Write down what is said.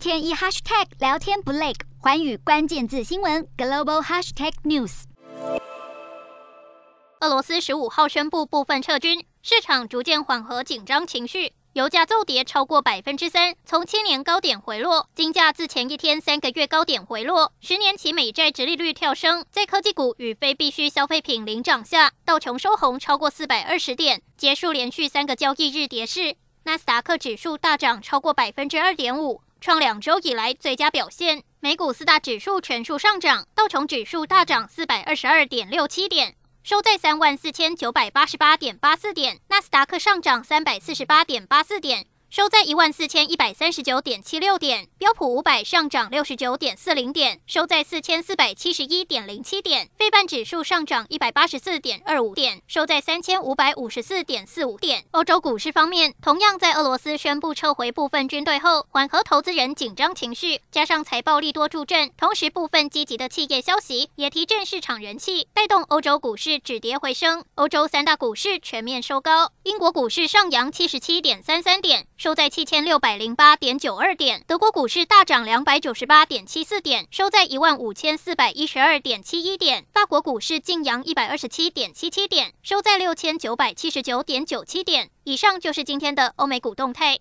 天一 hashtag 聊天不累，寰宇关键字新闻 global hashtag news。俄罗斯十五号宣布部分撤军，市场逐渐缓和紧张情绪。油价骤跌超过百分之三，从千年高点回落。金价自前一天三个月高点回落。十年期美债殖利率跳升，在科技股与非必需消费品领涨下，道琼收红超过四百二十点，结束连续三个交易日跌势。纳斯达克指数大涨超过百分之二点五，创两周以来最佳表现。美股四大指数全数上涨，道琼指数大涨四百二十二点六七点。收在三万四千九百八十八点八四点，纳斯达克上涨三百四十八点八四点。收在一万四千一百三十九点七六点，标普五百上涨六十九点四零点，收在四千四百七十一点零七点，费半指数上涨一百八十四点二五点，收在三千五百五十四点四五点。欧洲股市方面，同样在俄罗斯宣布撤回部分军队后，缓和投资人紧张情绪，加上财报利多助阵，同时部分积极的企业消息也提振市场人气，带动欧洲股市止跌回升。欧洲三大股市全面收高，英国股市上扬七十七点三三点。收在七千六百零八点九二点，德国股市大涨两百九十八点七四点，收在一万五千四百一十二点七一点。法国股市净扬一百二十七点七七点，收在六千九百七十九点九七点。以上就是今天的欧美股动态。